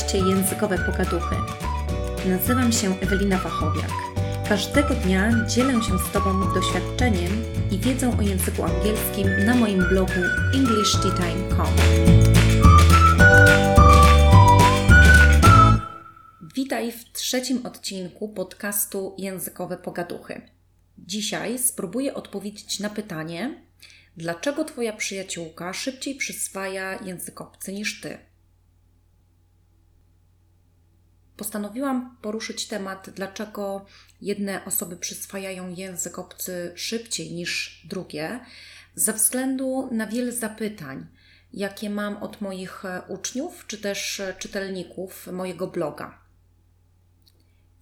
podcaście Językowe Pogaduchy. Nazywam się Ewelina Wachowiak. Każdego dnia dzielę się z Tobą doświadczeniem i wiedzą o języku angielskim na moim blogu englishtime.com. Witaj w trzecim odcinku podcastu Językowe Pogaduchy. Dzisiaj spróbuję odpowiedzieć na pytanie, dlaczego Twoja przyjaciółka szybciej przyswaja język obcy niż Ty? Postanowiłam poruszyć temat, dlaczego jedne osoby przyswajają język obcy szybciej niż drugie, ze względu na wiele zapytań, jakie mam od moich uczniów czy też czytelników mojego bloga.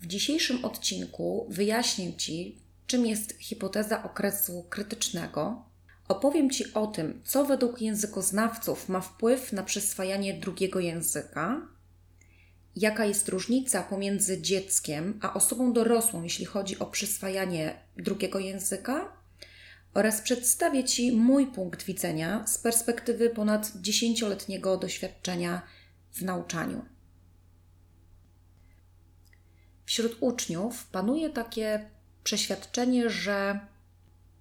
W dzisiejszym odcinku wyjaśnię Ci, czym jest hipoteza okresu krytycznego. Opowiem Ci o tym, co według językoznawców ma wpływ na przyswajanie drugiego języka jaka jest różnica pomiędzy dzieckiem a osobą dorosłą, jeśli chodzi o przyswajanie drugiego języka, oraz przedstawię Ci mój punkt widzenia z perspektywy ponad dziesięcioletniego doświadczenia w nauczaniu. Wśród uczniów panuje takie przeświadczenie, że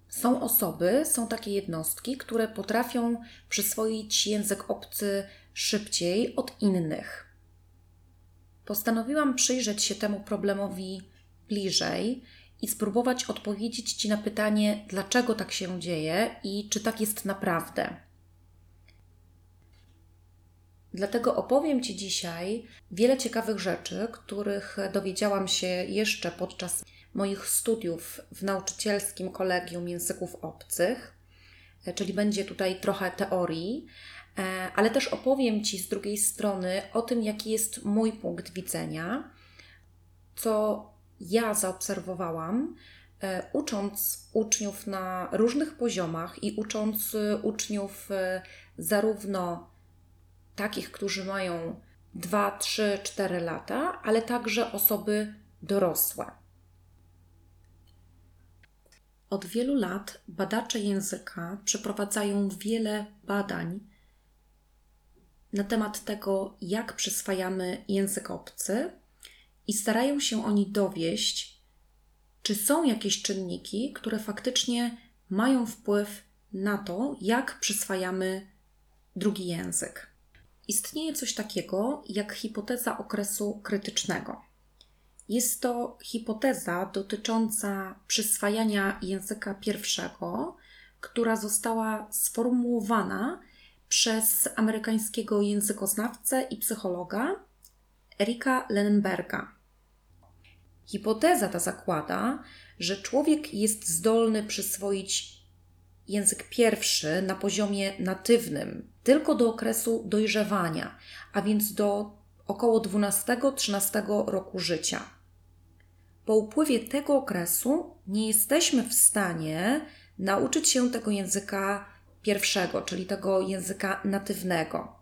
są osoby, są takie jednostki, które potrafią przyswoić język obcy szybciej od innych postanowiłam przyjrzeć się temu problemowi bliżej i spróbować odpowiedzieć Ci na pytanie, dlaczego tak się dzieje i czy tak jest naprawdę. Dlatego opowiem Ci dzisiaj wiele ciekawych rzeczy, których dowiedziałam się jeszcze podczas moich studiów w nauczycielskim kolegium języków obcych, czyli będzie tutaj trochę teorii, ale też opowiem Ci z drugiej strony o tym, jaki jest mój punkt widzenia, co ja zaobserwowałam, e, ucząc uczniów na różnych poziomach i ucząc uczniów e, zarówno takich, którzy mają 2, 3, 4 lata, ale także osoby dorosłe. Od wielu lat badacze języka przeprowadzają wiele badań na temat tego, jak przyswajamy język obcy i starają się oni dowieść, czy są jakieś czynniki, które faktycznie mają wpływ na to, jak przyswajamy drugi język. Istnieje coś takiego jak hipoteza okresu krytycznego. Jest to hipoteza dotycząca przyswajania języka pierwszego, która została sformułowana przez amerykańskiego językoznawcę i psychologa Erika Lenenberga. Hipoteza ta zakłada, że człowiek jest zdolny przyswoić język pierwszy na poziomie natywnym tylko do okresu dojrzewania, a więc do około 12-13 roku życia. Po upływie tego okresu nie jesteśmy w stanie nauczyć się tego języka pierwszego, czyli tego języka natywnego.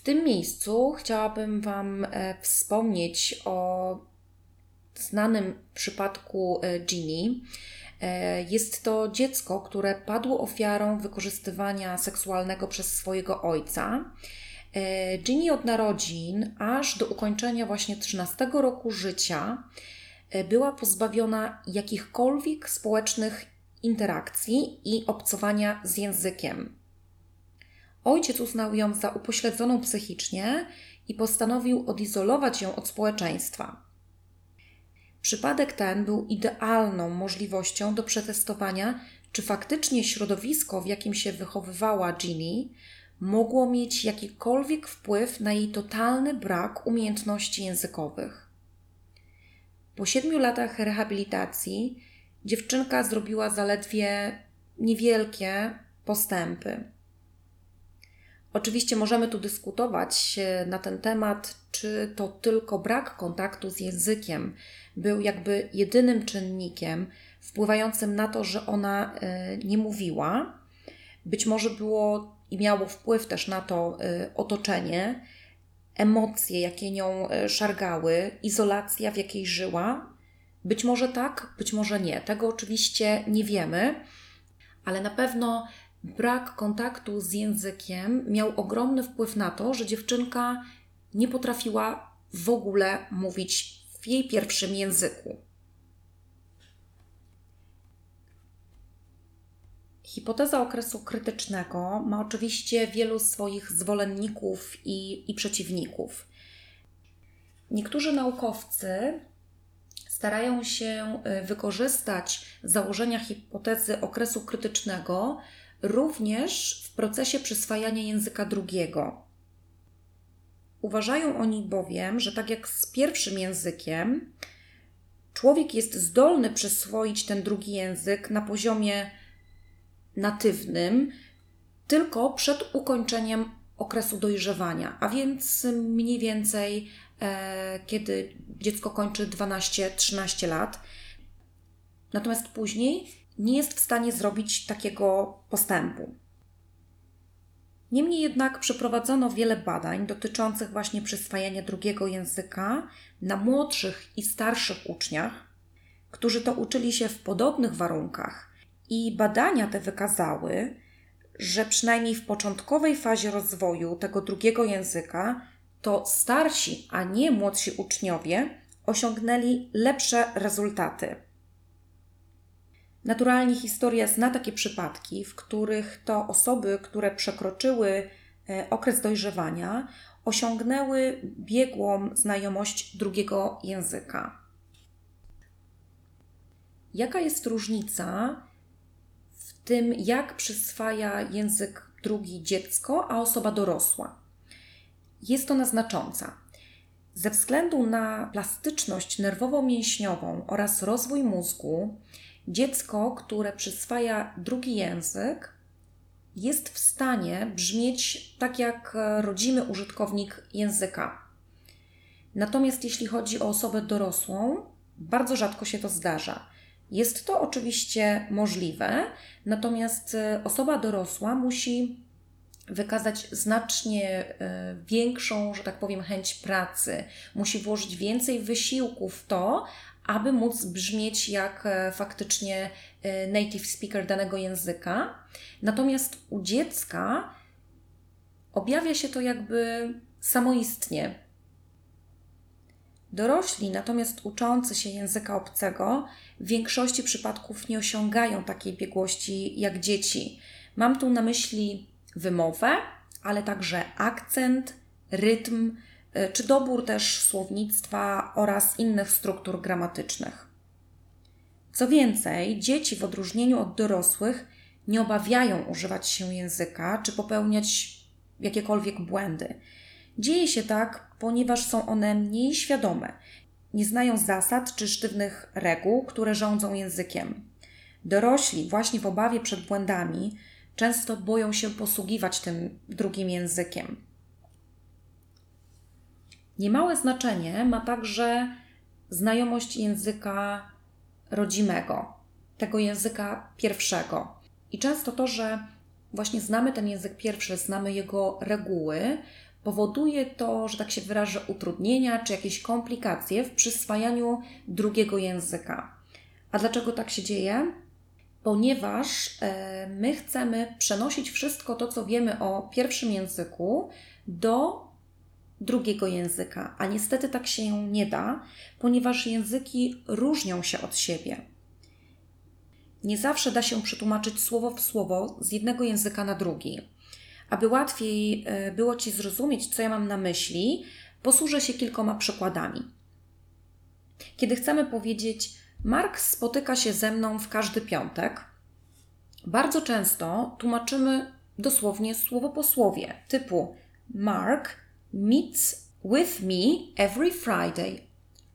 W tym miejscu chciałabym Wam e, wspomnieć o znanym przypadku e, Ginny. E, jest to dziecko, które padło ofiarą wykorzystywania seksualnego przez swojego ojca. Ginny od narodzin aż do ukończenia właśnie 13 roku życia była pozbawiona jakichkolwiek społecznych interakcji i obcowania z językiem. Ojciec uznał ją za upośledzoną psychicznie i postanowił odizolować ją od społeczeństwa. Przypadek ten był idealną możliwością do przetestowania, czy faktycznie środowisko, w jakim się wychowywała Ginny, mogło mieć jakikolwiek wpływ na jej totalny brak umiejętności językowych. Po siedmiu latach rehabilitacji dziewczynka zrobiła zaledwie niewielkie postępy. Oczywiście możemy tu dyskutować na ten temat, czy to tylko brak kontaktu z językiem był jakby jedynym czynnikiem wpływającym na to, że ona e, nie mówiła. Być może było i miało wpływ też na to e, otoczenie, emocje, jakie nią e, szargały, izolacja, w jakiej żyła, być może tak, być może nie. Tego oczywiście nie wiemy, ale na pewno brak kontaktu z językiem miał ogromny wpływ na to, że dziewczynka nie potrafiła w ogóle mówić w jej pierwszym języku. Hipoteza okresu krytycznego ma oczywiście wielu swoich zwolenników i, i przeciwników. Niektórzy naukowcy starają się y, wykorzystać założenia hipotezy okresu krytycznego również w procesie przyswajania języka drugiego. Uważają oni bowiem, że tak jak z pierwszym językiem, człowiek jest zdolny przyswoić ten drugi język na poziomie natywnym tylko przed ukończeniem okresu dojrzewania, a więc mniej więcej kiedy dziecko kończy 12-13 lat. Natomiast później nie jest w stanie zrobić takiego postępu. Niemniej jednak przeprowadzono wiele badań dotyczących właśnie przyswajania drugiego języka na młodszych i starszych uczniach, którzy to uczyli się w podobnych warunkach, i badania te wykazały, że przynajmniej w początkowej fazie rozwoju tego drugiego języka to starsi, a nie młodsi uczniowie osiągnęli lepsze rezultaty. Naturalnie historia zna takie przypadki, w których to osoby, które przekroczyły e, okres dojrzewania, osiągnęły biegłą znajomość drugiego języka. Jaka jest różnica w tym, jak przyswaja język drugi dziecko, a osoba dorosła? Jest ona znacząca. Ze względu na plastyczność nerwowo-mięśniową oraz rozwój mózgu, dziecko, które przyswaja drugi język, jest w stanie brzmieć tak jak rodzimy użytkownik języka. Natomiast jeśli chodzi o osobę dorosłą, bardzo rzadko się to zdarza. Jest to oczywiście możliwe, natomiast osoba dorosła musi wykazać znacznie e, większą, że tak powiem, chęć pracy, musi włożyć więcej wysiłku w to, aby móc brzmieć jak e, faktycznie e, native speaker danego języka. Natomiast u dziecka objawia się to jakby samoistnie. Dorośli, natomiast uczący się języka obcego, w większości przypadków nie osiągają takiej biegłości jak dzieci. Mam tu na myśli wymowę, ale także akcent, rytm e, czy dobór też słownictwa oraz innych struktur gramatycznych. Co więcej, dzieci w odróżnieniu od dorosłych nie obawiają używać się języka czy popełniać jakiekolwiek błędy. Dzieje się tak, ponieważ są one mniej świadome, nie znają zasad czy sztywnych reguł, które rządzą językiem. Dorośli, właśnie w obawie przed błędami, często boją się posługiwać tym drugim językiem. Niemałe znaczenie ma także znajomość języka rodzimego, tego języka pierwszego. I często to, że właśnie znamy ten język pierwszy, znamy jego reguły, powoduje to, że tak się wyrażę, utrudnienia czy jakieś komplikacje w przyswajaniu drugiego języka. A dlaczego tak się dzieje? Ponieważ e, my chcemy przenosić wszystko to, co wiemy o pierwszym języku, do drugiego języka, a niestety tak się nie da, ponieważ języki różnią się od siebie. Nie zawsze da się przetłumaczyć słowo w słowo z jednego języka na drugi. Aby łatwiej e, było Ci zrozumieć, co ja mam na myśli, posłużę się kilkoma przykładami. Kiedy chcemy powiedzieć, Mark spotyka się ze mną w każdy piątek. Bardzo często tłumaczymy dosłownie słowo po słowie, typu Mark meets with me every Friday.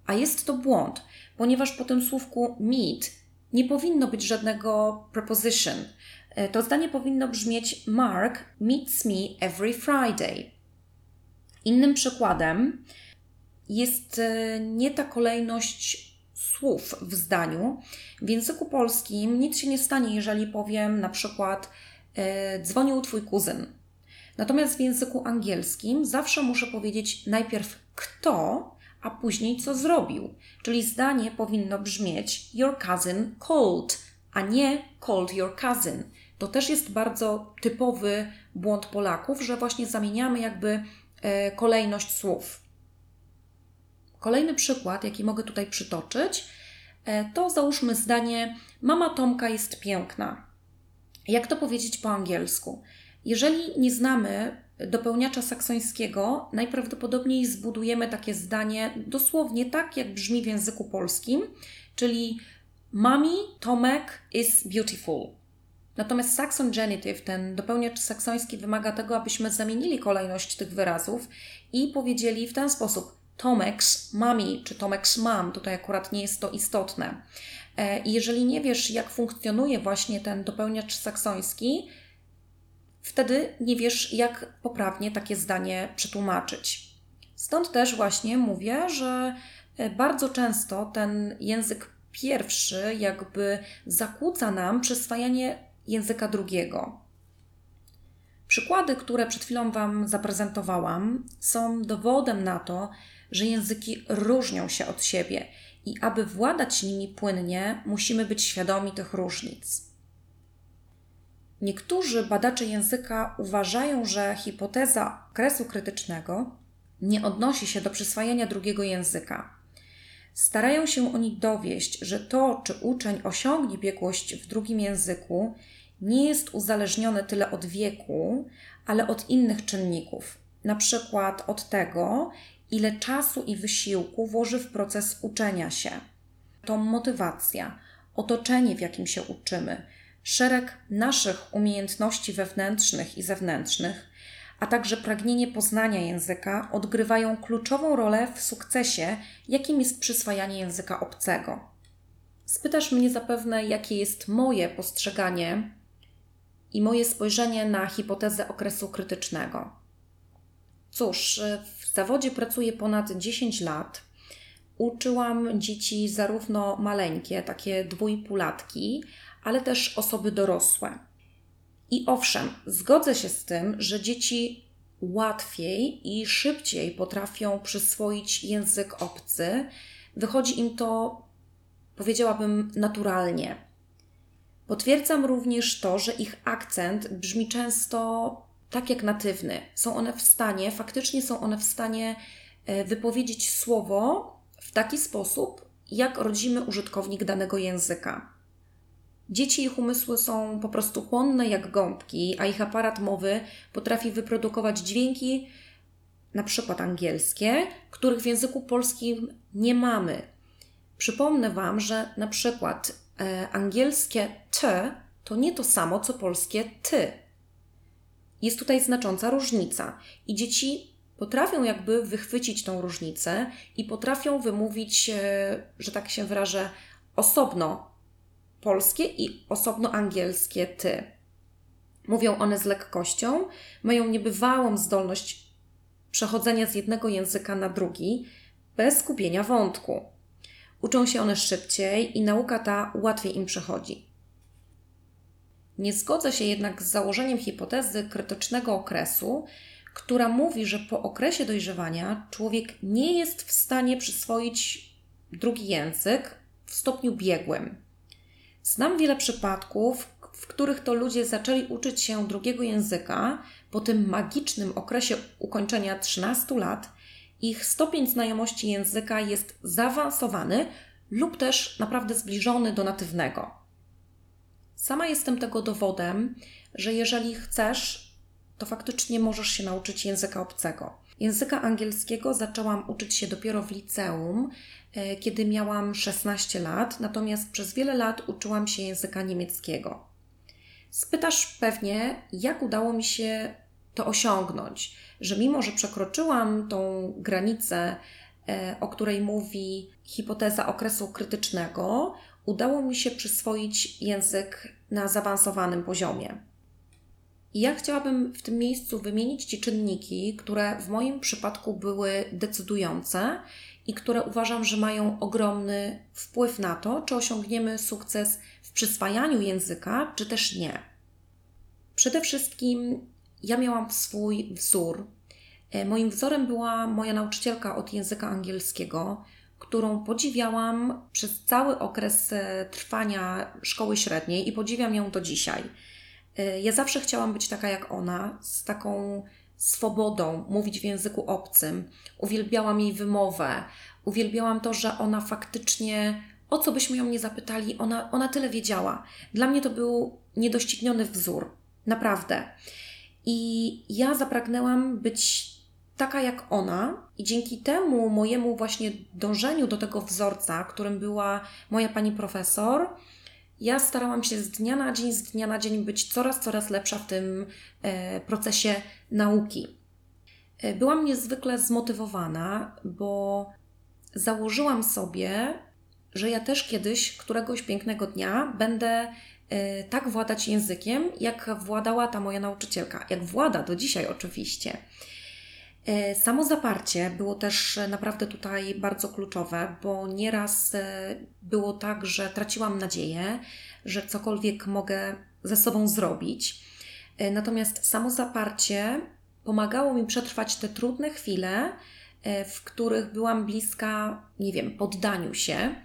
A jest to błąd, ponieważ po tym słówku meet nie powinno być żadnego preposition. E, to zdanie powinno brzmieć Mark meets me every Friday. Innym przykładem jest e, nie ta kolejność słów w zdaniu. W języku polskim nic się nie stanie, jeżeli powiem na przykład e, dzwonił twój kuzyn. Natomiast w języku angielskim zawsze muszę powiedzieć najpierw kto, a później co zrobił. Czyli zdanie powinno brzmieć Your cousin called, a nie called your cousin. To też jest bardzo typowy błąd Polaków, że właśnie zamieniamy jakby e, kolejność słów. Kolejny przykład, jaki mogę tutaj przytoczyć, e, to załóżmy zdanie: Mama Tomka jest piękna. Jak to powiedzieć po angielsku? Jeżeli nie znamy dopełniacza saksońskiego, najprawdopodobniej zbudujemy takie zdanie dosłownie tak, jak brzmi w języku polskim, czyli Mami Tomek is beautiful. Natomiast Saxon genitive, ten dopełniacz saksoński, wymaga tego, abyśmy zamienili kolejność tych wyrazów i powiedzieli w ten sposób Tomek's mami czy Tomek's mam. Tutaj akurat nie jest to istotne. E, jeżeli nie wiesz, jak funkcjonuje właśnie ten dopełniacz saksoński, wtedy nie wiesz, jak poprawnie takie zdanie przetłumaczyć. Stąd też właśnie mówię, że e, bardzo często ten język pierwszy jakby zakłóca nam przyswajanie języka drugiego. Przykłady, które przed chwilą Wam zaprezentowałam, są dowodem na to, że języki różnią się od siebie i aby władać nimi płynnie, musimy być świadomi tych różnic. Niektórzy badacze języka uważają, że hipoteza okresu krytycznego nie odnosi się do przyswajania drugiego języka. Starają się oni dowieść, że to, czy uczeń osiągnie biegłość w drugim języku, nie jest uzależnione tyle od wieku, ale od innych czynników, na przykład od tego, ile czasu i wysiłku włoży w proces uczenia się. To motywacja, otoczenie, w jakim się uczymy, szereg naszych umiejętności wewnętrznych i zewnętrznych, a także pragnienie poznania języka odgrywają kluczową rolę w sukcesie, jakim jest przyswajanie języka obcego. Spytasz mnie zapewne, jakie jest moje postrzeganie i moje spojrzenie na hipotezę okresu krytycznego. Cóż, w zawodzie pracuję ponad 10 lat. Uczyłam dzieci zarówno maleńkie, takie dwójpulatki, ale też osoby dorosłe. I owszem, zgodzę się z tym, że dzieci łatwiej i szybciej potrafią przyswoić język obcy. Wychodzi im to, powiedziałabym, naturalnie. Potwierdzam również to, że ich akcent brzmi często tak jak natywny. Są one w stanie, faktycznie są one w stanie e, wypowiedzieć słowo w taki sposób, jak rodzimy użytkownik danego języka. Dzieci ich umysły są po prostu chłonne jak gąbki, a ich aparat mowy potrafi wyprodukować dźwięki, na przykład angielskie, których w języku polskim nie mamy. Przypomnę Wam, że na przykład e, angielskie t to nie to samo co polskie ty. Jest tutaj znacząca różnica i dzieci potrafią jakby wychwycić tą różnicę i potrafią wymówić, e, że tak się wyrażę, osobno polskie i osobno angielskie ty. Mówią one z lekkością, mają niebywałą zdolność przechodzenia z jednego języka na drugi bez skupienia wątku. Uczą się one szybciej i nauka ta łatwiej im przechodzi. Nie zgodzę się jednak z założeniem hipotezy krytycznego okresu, która mówi, że po okresie dojrzewania człowiek nie jest w stanie przyswoić drugi język w stopniu biegłym. Znam wiele przypadków, w których to ludzie zaczęli uczyć się drugiego języka po tym magicznym okresie ukończenia 13 lat. Ich stopień znajomości języka jest zaawansowany lub też naprawdę zbliżony do natywnego. Sama jestem tego dowodem, że jeżeli chcesz, to faktycznie możesz się nauczyć języka obcego. Języka angielskiego zaczęłam uczyć się dopiero w liceum, e, kiedy miałam 16 lat, natomiast przez wiele lat uczyłam się języka niemieckiego. Spytasz pewnie, jak udało mi się to osiągnąć, że mimo, że przekroczyłam tą granicę, e, o której mówi hipoteza okresu krytycznego, udało mi się przyswoić język na zaawansowanym poziomie. I ja chciałabym w tym miejscu wymienić Ci czynniki, które w moim przypadku były decydujące i które uważam, że mają ogromny wpływ na to, czy osiągniemy sukces w przyswajaniu języka, czy też nie. Przede wszystkim ja miałam swój wzór. E, moim wzorem była moja nauczycielka od języka angielskiego, którą podziwiałam przez cały okres e, trwania szkoły średniej i podziwiam ją do dzisiaj. E, ja zawsze chciałam być taka jak ona, z taką swobodą, mówić w języku obcym. Uwielbiałam jej wymowę, uwielbiałam to, że ona faktycznie, o co byśmy ją nie zapytali, ona, ona tyle wiedziała. Dla mnie to był niedościgniony wzór, naprawdę. I ja zapragnęłam być taka jak ona, i dzięki temu mojemu właśnie dążeniu do tego wzorca, którym była moja pani profesor, ja starałam się z dnia na dzień, z dnia na dzień być coraz, coraz lepsza w tym e, procesie nauki. E, byłam niezwykle zmotywowana, bo założyłam sobie, że ja też kiedyś, któregoś pięknego dnia, będę e, tak władać językiem, jak władała ta moja nauczycielka. Jak włada do dzisiaj, oczywiście. E, samo zaparcie było też naprawdę tutaj bardzo kluczowe, bo nieraz e, było tak, że traciłam nadzieję, że cokolwiek mogę ze sobą zrobić. E, natomiast samo zaparcie pomagało mi przetrwać te trudne chwile, w których byłam bliska, nie wiem, poddaniu się,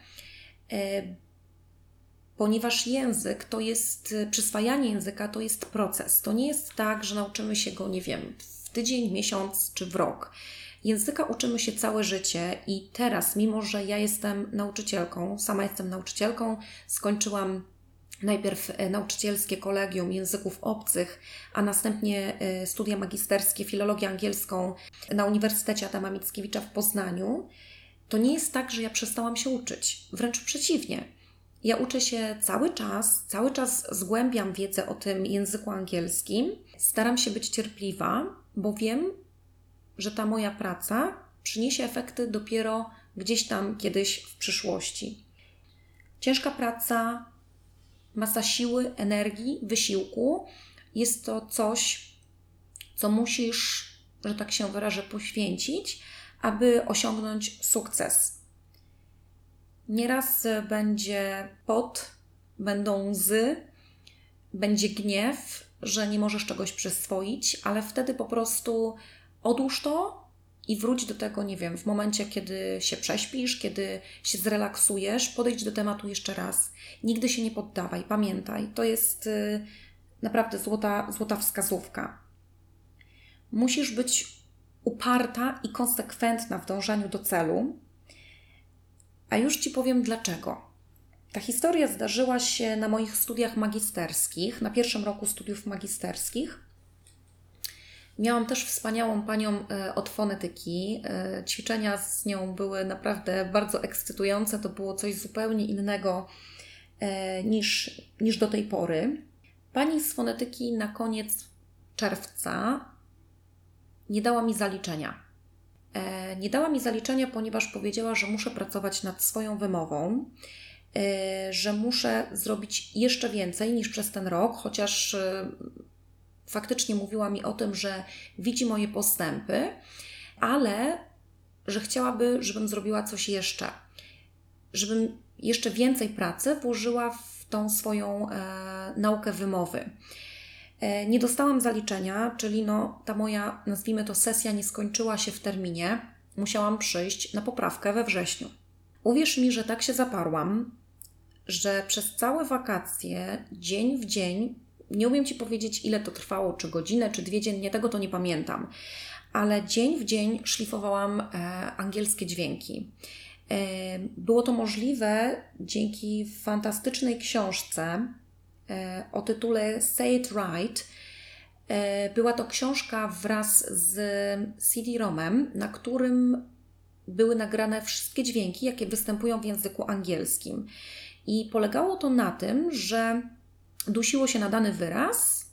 ponieważ język to jest, przyswajanie języka to jest proces. To nie jest tak, że nauczymy się go, nie wiem, tydzień, miesiąc czy w rok. Języka uczymy się całe życie i teraz, mimo że ja jestem nauczycielką, sama jestem nauczycielką, skończyłam najpierw e, nauczycielskie kolegium języków obcych, a następnie e, studia magisterskie, filologię angielską na Uniwersytecie Adama Mickiewicza w Poznaniu, to nie jest tak, że ja przestałam się uczyć. Wręcz przeciwnie. Ja uczę się cały czas, cały czas zgłębiam wiedzę o tym języku angielskim, staram się być cierpliwa, bo wiem, że ta moja praca przyniesie efekty dopiero gdzieś tam kiedyś w przyszłości. Ciężka praca, masa siły, energii, wysiłku jest to coś, co musisz, że tak się wyrażę, poświęcić, aby osiągnąć sukces. Nieraz będzie pot, będą łzy, będzie gniew, że nie możesz czegoś przyswoić, ale wtedy po prostu odłóż to i wróć do tego, nie wiem, w momencie, kiedy się prześpisz, kiedy się zrelaksujesz, podejdź do tematu jeszcze raz. Nigdy się nie poddawaj, pamiętaj. To jest y, naprawdę złota, złota wskazówka. Musisz być uparta i konsekwentna w dążeniu do celu. A już Ci powiem dlaczego. Ta historia zdarzyła się na moich studiach magisterskich, na pierwszym roku studiów magisterskich. Miałam też wspaniałą panią e, od fonetyki. E, ćwiczenia z nią były naprawdę bardzo ekscytujące. To było coś zupełnie innego e, niż, niż do tej pory. Pani z fonetyki na koniec czerwca nie dała mi zaliczenia. Nie dała mi zaliczenia, ponieważ powiedziała, że muszę pracować nad swoją wymową E, że muszę zrobić jeszcze więcej niż przez ten rok, chociaż e, faktycznie mówiła mi o tym, że widzi moje postępy, ale że chciałaby, żebym zrobiła coś jeszcze, żebym jeszcze więcej pracy włożyła w tą swoją e, naukę wymowy. E, nie dostałam zaliczenia, czyli no, ta moja, nazwijmy to, sesja nie skończyła się w terminie. Musiałam przyjść na poprawkę we wrześniu. Uwierz mi, że tak się zaparłam, że przez całe wakacje, dzień w dzień, nie umiem Ci powiedzieć, ile to trwało, czy godzinę, czy dwie dziennie, tego to nie pamiętam, ale dzień w dzień szlifowałam e, angielskie dźwięki. E, było to możliwe dzięki fantastycznej książce o tytule Say It Right. E, była to książka wraz z CD-ROMem, na którym były nagrane wszystkie dźwięki, jakie występują w języku angielskim. I polegało to na tym, że dusiło się na dany wyraz.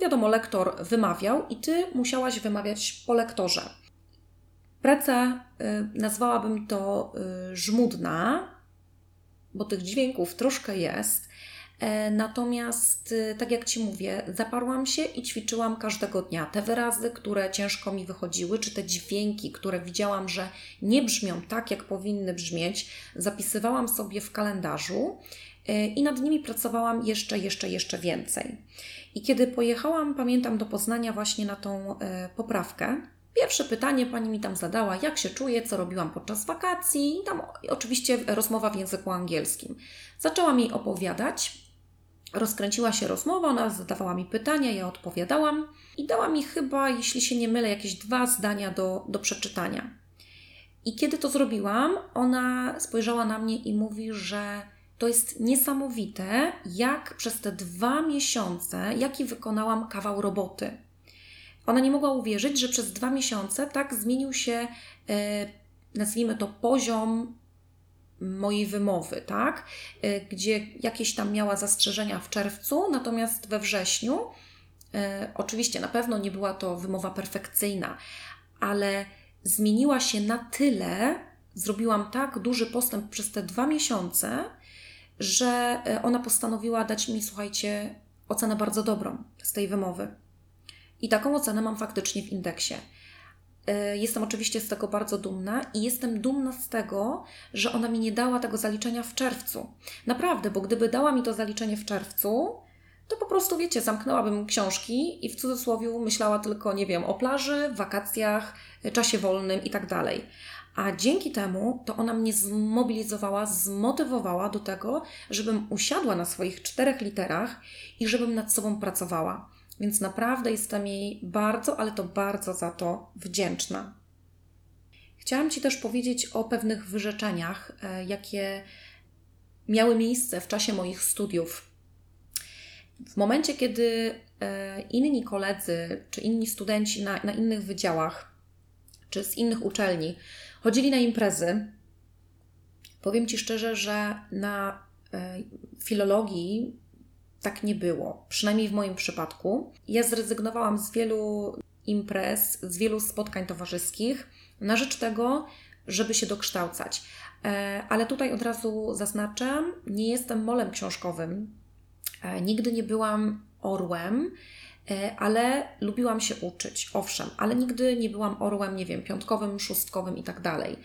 Wiadomo, lektor wymawiał i ty musiałaś wymawiać po lektorze. Praca, y, nazwałabym to żmudna, bo tych dźwięków troszkę jest, E, natomiast, y, tak jak Ci mówię, zaparłam się i ćwiczyłam każdego dnia. Te wyrazy, które ciężko mi wychodziły, czy te dźwięki, które widziałam, że nie brzmią tak, jak powinny brzmieć, zapisywałam sobie w kalendarzu e, i nad nimi pracowałam jeszcze, jeszcze, jeszcze więcej. I kiedy pojechałam, pamiętam, do Poznania właśnie na tą e, poprawkę, Pierwsze pytanie pani mi tam zadała, jak się czuję, co robiłam podczas wakacji, i tam oczywiście rozmowa w języku angielskim. Zaczęłam jej opowiadać, rozkręciła się rozmowa, ona zadawała mi pytania, ja odpowiadałam i dała mi chyba, jeśli się nie mylę, jakieś dwa zdania do, do przeczytania. I kiedy to zrobiłam, ona spojrzała na mnie i mówi, że to jest niesamowite, jak przez te dwa miesiące, jaki wykonałam kawał roboty. Ona nie mogła uwierzyć, że przez dwa miesiące tak zmienił się, e, nazwijmy to, poziom mojej wymowy, tak? E, gdzie jakieś tam miała zastrzeżenia w czerwcu, natomiast we wrześniu, e, oczywiście na pewno nie była to wymowa perfekcyjna, ale zmieniła się na tyle, zrobiłam tak duży postęp przez te dwa miesiące, że ona postanowiła dać mi, słuchajcie, ocenę bardzo dobrą z tej wymowy. I taką ocenę mam faktycznie w indeksie. E, jestem oczywiście z tego bardzo dumna i jestem dumna z tego, że ona mi nie dała tego zaliczenia w czerwcu. Naprawdę, bo gdyby dała mi to zaliczenie w czerwcu, to po prostu, wiecie, zamknęłabym książki i w cudzysłowie myślała tylko, nie wiem, o plaży, wakacjach, czasie wolnym i tak dalej. A dzięki temu to ona mnie zmobilizowała, zmotywowała do tego, żebym usiadła na swoich czterech literach i żebym nad sobą pracowała. Więc naprawdę jestem jej bardzo, ale to bardzo za to wdzięczna. Chciałam Ci też powiedzieć o pewnych wyrzeczeniach, e, jakie miały miejsce w czasie moich studiów. W momencie, kiedy e, inni koledzy czy inni studenci na, na innych wydziałach czy z innych uczelni chodzili na imprezy, powiem Ci szczerze, że na e, filologii tak nie było, przynajmniej w moim przypadku. Ja zrezygnowałam z wielu imprez, z wielu spotkań towarzyskich na rzecz tego, żeby się dokształcać. E, ale tutaj od razu zaznaczam, nie jestem molem książkowym. E, nigdy nie byłam orłem, e, ale lubiłam się uczyć, owszem, ale nigdy nie byłam orłem, nie wiem, piątkowym, szóstkowym i tak dalej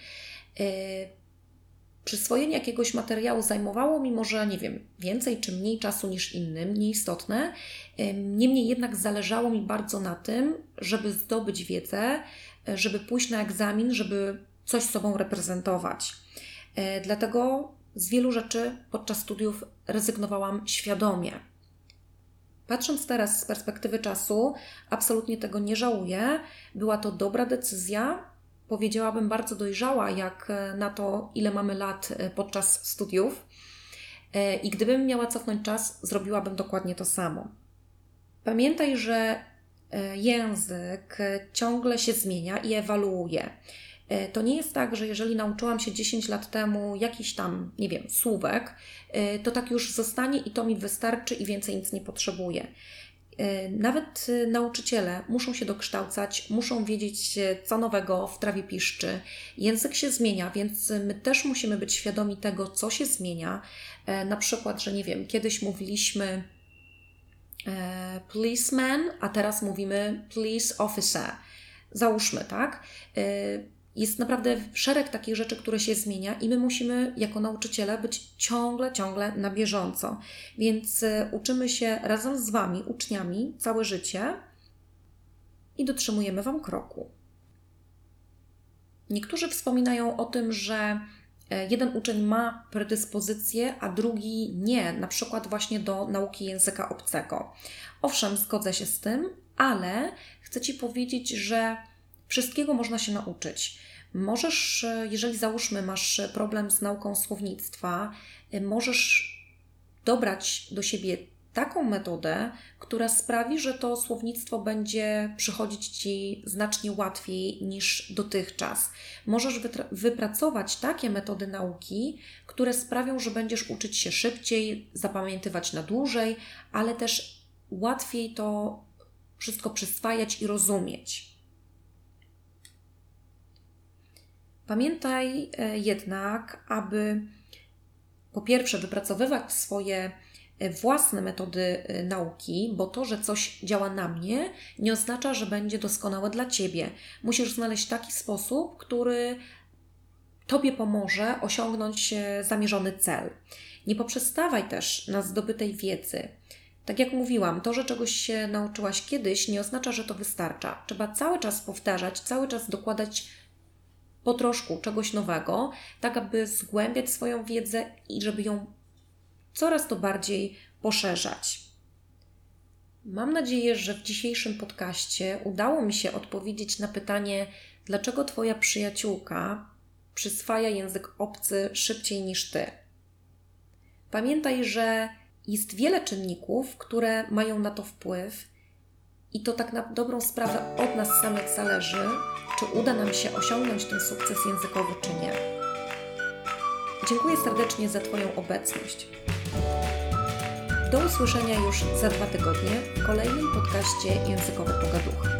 przyswojenie jakiegoś materiału zajmowało mi może, nie wiem, więcej czy mniej czasu niż innym, nieistotne. Niemniej jednak zależało mi bardzo na tym, żeby zdobyć wiedzę, e, żeby pójść na egzamin, żeby coś sobą reprezentować. E, dlatego z wielu rzeczy podczas studiów rezygnowałam świadomie. Patrząc teraz z perspektywy czasu, absolutnie tego nie żałuję. Była to dobra decyzja, powiedziałabym, bardzo dojrzała, jak e, na to, ile mamy lat e, podczas studiów. E, I gdybym miała cofnąć czas, zrobiłabym dokładnie to samo. Pamiętaj, że język ciągle się zmienia i ewaluuje. To nie jest tak, że jeżeli nauczyłam się 10 lat temu jakiś tam, nie wiem, słówek, to tak już zostanie i to mi wystarczy i więcej nic nie potrzebuję. E, nawet e, nauczyciele muszą się dokształcać, muszą wiedzieć, e, co nowego w trawie piszczy. Język się zmienia, więc my też musimy być świadomi tego, co się zmienia. Na przykład, że nie wiem, kiedyś mówiliśmy policeman, a teraz mówimy police officer. Załóżmy, tak? Jest naprawdę szereg takich rzeczy, które się zmienia i my musimy jako nauczyciele być ciągle, ciągle na bieżąco. Więc e, uczymy się razem z Wami, uczniami, całe życie i dotrzymujemy Wam kroku. Niektórzy wspominają o tym, że e, jeden uczeń ma predyspozycję, a drugi nie, na przykład właśnie do nauki języka obcego. Owszem, zgodzę się z tym, ale chcę Ci powiedzieć, że Wszystkiego można się nauczyć. Możesz, jeżeli załóżmy, masz problem z nauką słownictwa, możesz dobrać do siebie taką metodę, która sprawi, że to słownictwo będzie przychodzić Ci znacznie łatwiej niż dotychczas. Możesz wypracować takie metody nauki, które sprawią, że będziesz uczyć się szybciej, zapamiętywać na dłużej, ale też łatwiej to wszystko przyswajać i rozumieć. Pamiętaj e, jednak, aby po pierwsze wypracowywać swoje e, własne metody e, nauki, bo to, że coś działa na mnie, nie oznacza, że będzie doskonałe dla ciebie. Musisz znaleźć taki sposób, który tobie pomoże osiągnąć zamierzony cel. Nie poprzestawaj też na zdobytej wiedzy. Tak jak mówiłam, to, że czegoś się nauczyłaś kiedyś, nie oznacza, że to wystarcza. Trzeba cały czas powtarzać, cały czas dokładać po troszku czegoś nowego, tak aby zgłębiać swoją wiedzę i żeby ją coraz to bardziej poszerzać. Mam nadzieję, że w dzisiejszym podcaście udało mi się odpowiedzieć na pytanie, dlaczego Twoja przyjaciółka przyswaja język obcy szybciej niż Ty. Pamiętaj, że jest wiele czynników, które mają na to wpływ, i to tak na dobrą sprawę od nas samych zależy, czy uda nam się osiągnąć ten sukces językowy, czy nie. Dziękuję serdecznie za Twoją obecność. Do usłyszenia już za dwa tygodnie w kolejnym podcaście Językowe Pogaduchy.